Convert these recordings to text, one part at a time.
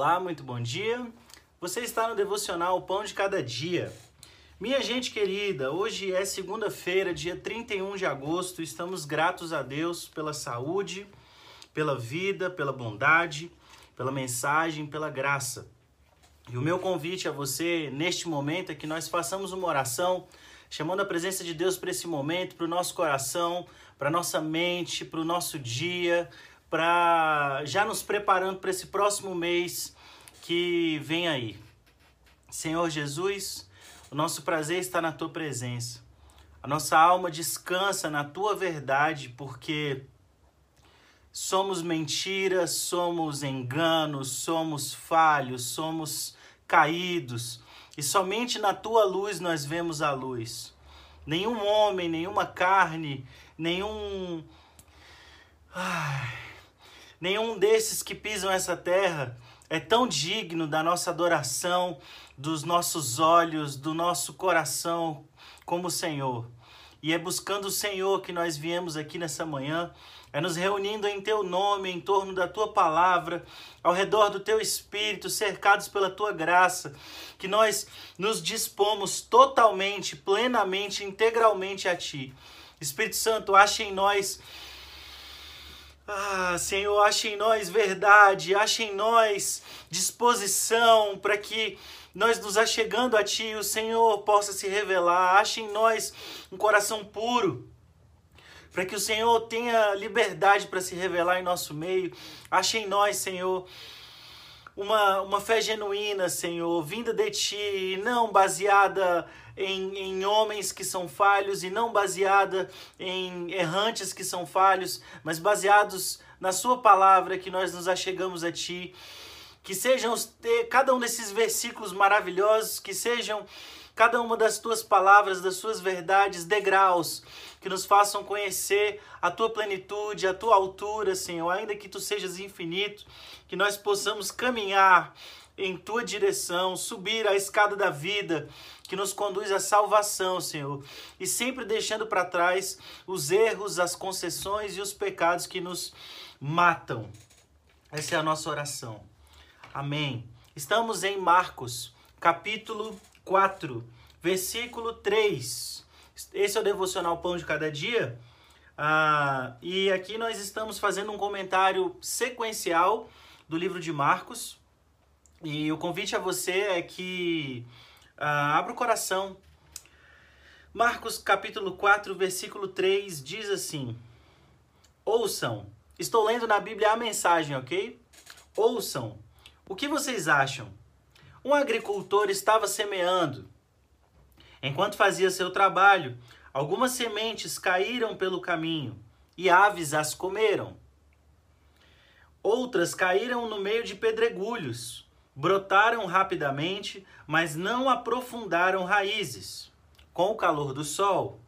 Olá, muito bom dia. Você está no devocional Pão de Cada Dia. Minha gente querida, hoje é segunda-feira, dia 31 de agosto. Estamos gratos a Deus pela saúde, pela vida, pela bondade, pela mensagem, pela graça. E o meu convite a você neste momento é que nós façamos uma oração chamando a presença de Deus para esse momento, para o nosso coração, para nossa mente, para o nosso dia, para já nos preparando para esse próximo mês que vem aí. Senhor Jesus, o nosso prazer está na tua presença. A nossa alma descansa na tua verdade, porque somos mentiras, somos enganos, somos falhos, somos caídos, e somente na tua luz nós vemos a luz. Nenhum homem, nenhuma carne, nenhum. Ai Nenhum desses que pisam essa terra é tão digno da nossa adoração, dos nossos olhos, do nosso coração como o Senhor. E é buscando o Senhor que nós viemos aqui nessa manhã, é nos reunindo em teu nome, em torno da tua palavra, ao redor do teu espírito, cercados pela tua graça, que nós nos dispomos totalmente, plenamente, integralmente a ti. Espírito Santo, ache em nós ah, Senhor, ache em nós verdade, ache em nós disposição para que nós nos achegando a Ti, o Senhor possa se revelar. Ache em nós um coração puro, para que o Senhor tenha liberdade para se revelar em nosso meio. Ache em nós, Senhor, uma, uma fé genuína, Senhor, vinda de Ti, não baseada em, em homens que são falhos e não baseada em errantes que são falhos, mas baseados na Sua palavra que nós nos achegamos a Ti. Que sejam cada um desses versículos maravilhosos, que sejam cada uma das tuas palavras, das suas verdades, degraus que nos façam conhecer a tua plenitude, a tua altura, Senhor, ainda que tu sejas infinito, que nós possamos caminhar em tua direção, subir a escada da vida que nos conduz à salvação, Senhor, e sempre deixando para trás os erros, as concessões e os pecados que nos matam. Essa é a nossa oração. Amém. Estamos em Marcos, capítulo 4, versículo 3. Esse é o devocional Pão de Cada Dia. Ah, e aqui nós estamos fazendo um comentário sequencial do livro de Marcos. E o convite a você é que ah, abra o coração. Marcos capítulo 4, versículo 3 diz assim: Ouçam, estou lendo na Bíblia a mensagem, ok? Ouçam, o que vocês acham? Um agricultor estava semeando. Enquanto fazia seu trabalho, algumas sementes caíram pelo caminho e aves as comeram. Outras caíram no meio de pedregulhos brotaram rapidamente, mas não aprofundaram raízes. Com o calor do sol,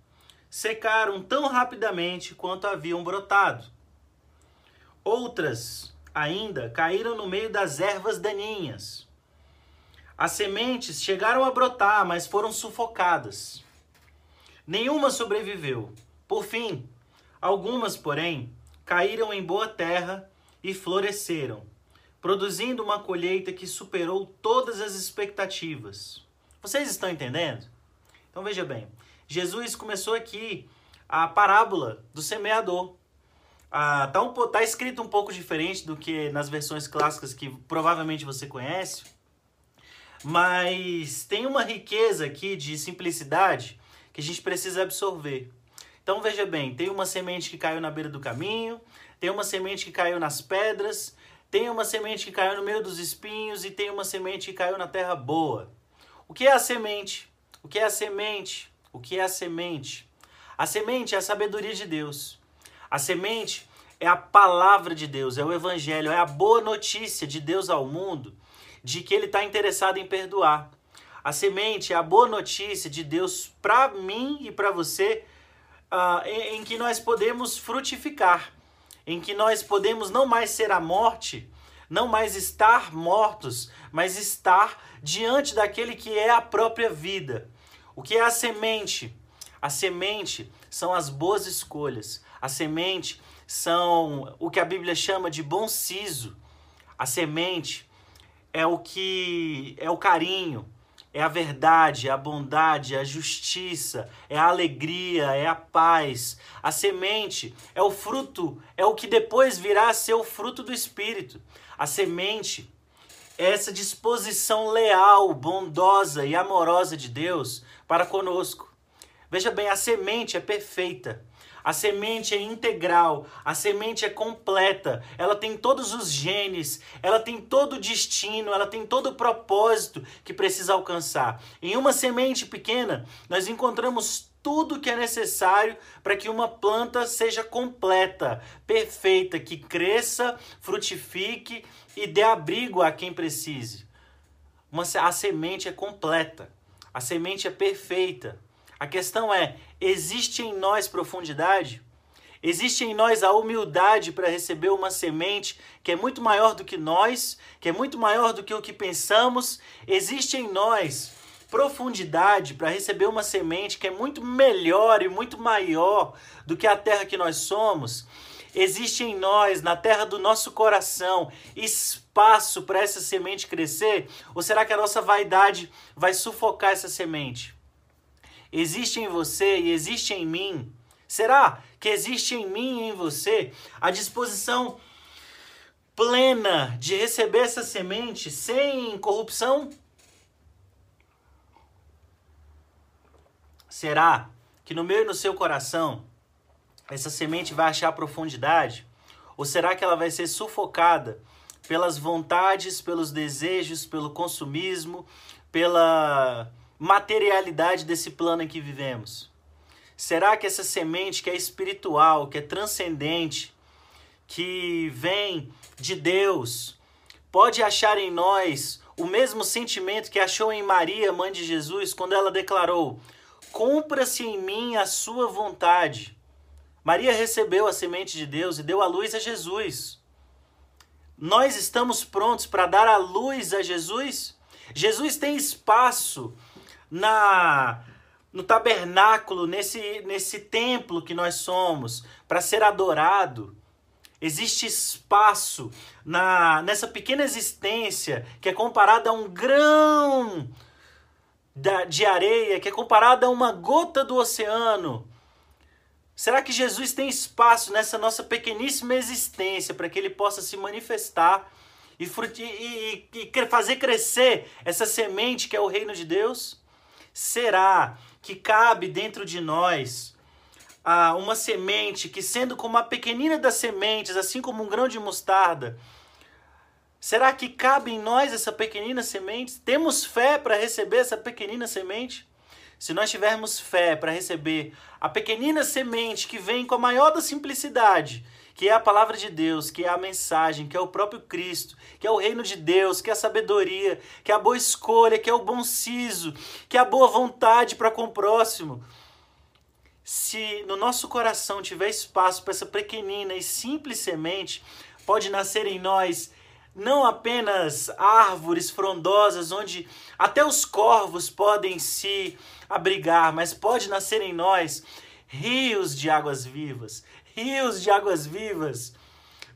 secaram tão rapidamente quanto haviam brotado. Outras ainda caíram no meio das ervas daninhas. As sementes chegaram a brotar, mas foram sufocadas. Nenhuma sobreviveu. Por fim, algumas, porém, caíram em boa terra e floresceram produzindo uma colheita que superou todas as expectativas. Vocês estão entendendo? Então veja bem, Jesus começou aqui a parábola do semeador. Ah, tá, um, tá escrito um pouco diferente do que nas versões clássicas que provavelmente você conhece, mas tem uma riqueza aqui de simplicidade que a gente precisa absorver. Então veja bem, tem uma semente que caiu na beira do caminho, tem uma semente que caiu nas pedras, tem uma semente que caiu no meio dos espinhos e tem uma semente que caiu na terra boa. O que é a semente? O que é a semente? O que é a semente? A semente é a sabedoria de Deus. A semente é a palavra de Deus, é o evangelho, é a boa notícia de Deus ao mundo de que ele está interessado em perdoar. A semente é a boa notícia de Deus para mim e para você, uh, em, em que nós podemos frutificar em que nós podemos não mais ser a morte, não mais estar mortos, mas estar diante daquele que é a própria vida. O que é a semente? A semente são as boas escolhas. A semente são o que a Bíblia chama de bom siso. A semente é o que é o carinho, é a verdade, é a bondade, é a justiça, é a alegria, é a paz. A semente é o fruto, é o que depois virá a ser o fruto do Espírito. A semente é essa disposição leal, bondosa e amorosa de Deus para conosco. Veja bem, a semente é perfeita. A semente é integral, a semente é completa, ela tem todos os genes, ela tem todo o destino, ela tem todo o propósito que precisa alcançar. Em uma semente pequena, nós encontramos tudo que é necessário para que uma planta seja completa, perfeita, que cresça, frutifique e dê abrigo a quem precise. Uma, a semente é completa, a semente é perfeita. A questão é: existe em nós profundidade? Existe em nós a humildade para receber uma semente que é muito maior do que nós, que é muito maior do que o que pensamos? Existe em nós profundidade para receber uma semente que é muito melhor e muito maior do que a terra que nós somos? Existe em nós, na terra do nosso coração, espaço para essa semente crescer? Ou será que a nossa vaidade vai sufocar essa semente? Existe em você e existe em mim? Será que existe em mim e em você a disposição plena de receber essa semente sem corrupção? Será que no meio do seu coração essa semente vai achar profundidade? Ou será que ela vai ser sufocada pelas vontades, pelos desejos, pelo consumismo, pela materialidade desse plano em que vivemos? Será que essa semente que é espiritual, que é transcendente, que vem de Deus, pode achar em nós o mesmo sentimento que achou em Maria, mãe de Jesus, quando ela declarou: Cumpra-se em mim a sua vontade. Maria recebeu a semente de Deus e deu a luz a Jesus. Nós estamos prontos para dar a luz a Jesus? Jesus tem espaço na no tabernáculo, nesse, nesse templo que nós somos, para ser adorado. Existe espaço na nessa pequena existência que é comparada a um grão da, de areia, que é comparada a uma gota do oceano. Será que Jesus tem espaço nessa nossa pequeníssima existência para que ele possa se manifestar e, e, e, e fazer crescer essa semente que é o reino de Deus? Será que cabe dentro de nós ah, uma semente que, sendo como a pequenina das sementes, assim como um grão de mostarda, será que cabe em nós essa pequenina semente? Temos fé para receber essa pequenina semente? Se nós tivermos fé para receber a pequenina semente que vem com a maior da simplicidade, que é a palavra de Deus, que é a mensagem, que é o próprio Cristo, que é o reino de Deus, que é a sabedoria, que é a boa escolha, que é o bom siso, que é a boa vontade para com o próximo. Se no nosso coração tiver espaço para essa pequenina e simples semente, pode nascer em nós não apenas árvores frondosas onde até os corvos podem se abrigar, mas pode nascer em nós rios de águas vivas, rios de águas vivas,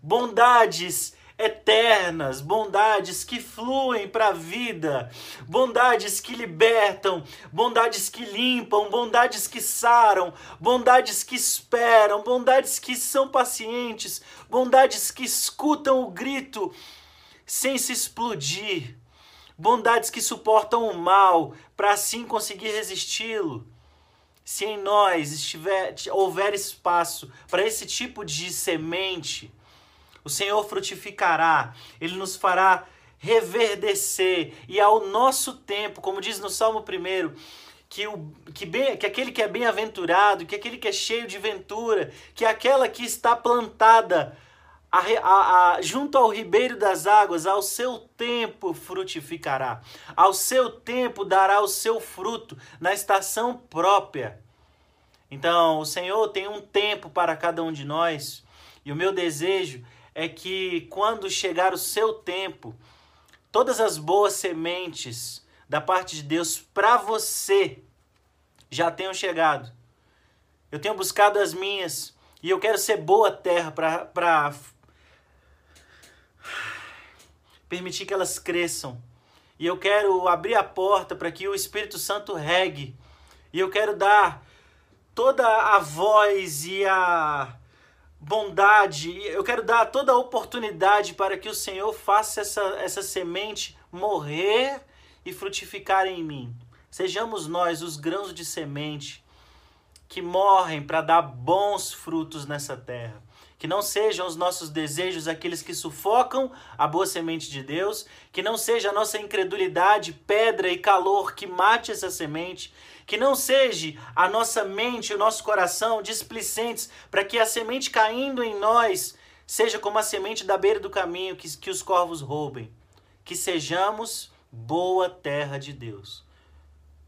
bondades eternas, bondades que fluem para a vida, bondades que libertam, bondades que limpam, bondades que saram, bondades que esperam, bondades que são pacientes, bondades que escutam o grito sem se explodir, bondades que suportam o mal para assim conseguir resisti-lo se em nós estiver, houver espaço para esse tipo de semente, o Senhor frutificará, Ele nos fará reverdecer, e ao nosso tempo, como diz no Salmo 1, que, o, que, bem, que aquele que é bem-aventurado, que aquele que é cheio de ventura, que aquela que está plantada a, a, a, junto ao ribeiro das águas, ao seu tempo frutificará, ao seu tempo dará o seu fruto na estação própria. Então, o Senhor tem um tempo para cada um de nós, e o meu desejo é que quando chegar o seu tempo, todas as boas sementes da parte de Deus para você já tenham chegado. Eu tenho buscado as minhas e eu quero ser boa terra para permitir que elas cresçam. E eu quero abrir a porta para que o Espírito Santo regue. E eu quero dar toda a voz e a bondade, eu quero dar toda a oportunidade para que o Senhor faça essa, essa semente morrer e frutificar em mim. Sejamos nós os grãos de semente que morrem para dar bons frutos nessa terra. Que não sejam os nossos desejos aqueles que sufocam a boa semente de Deus, que não seja a nossa incredulidade, pedra e calor que mate essa semente, que não seja a nossa mente, o nosso coração displicentes, para que a semente caindo em nós seja como a semente da beira do caminho que, que os corvos roubem. Que sejamos boa terra de Deus.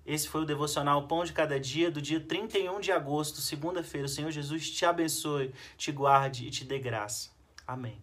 Esse foi o devocional Pão de Cada Dia do dia 31 de agosto, segunda-feira. O Senhor Jesus te abençoe, te guarde e te dê graça. Amém.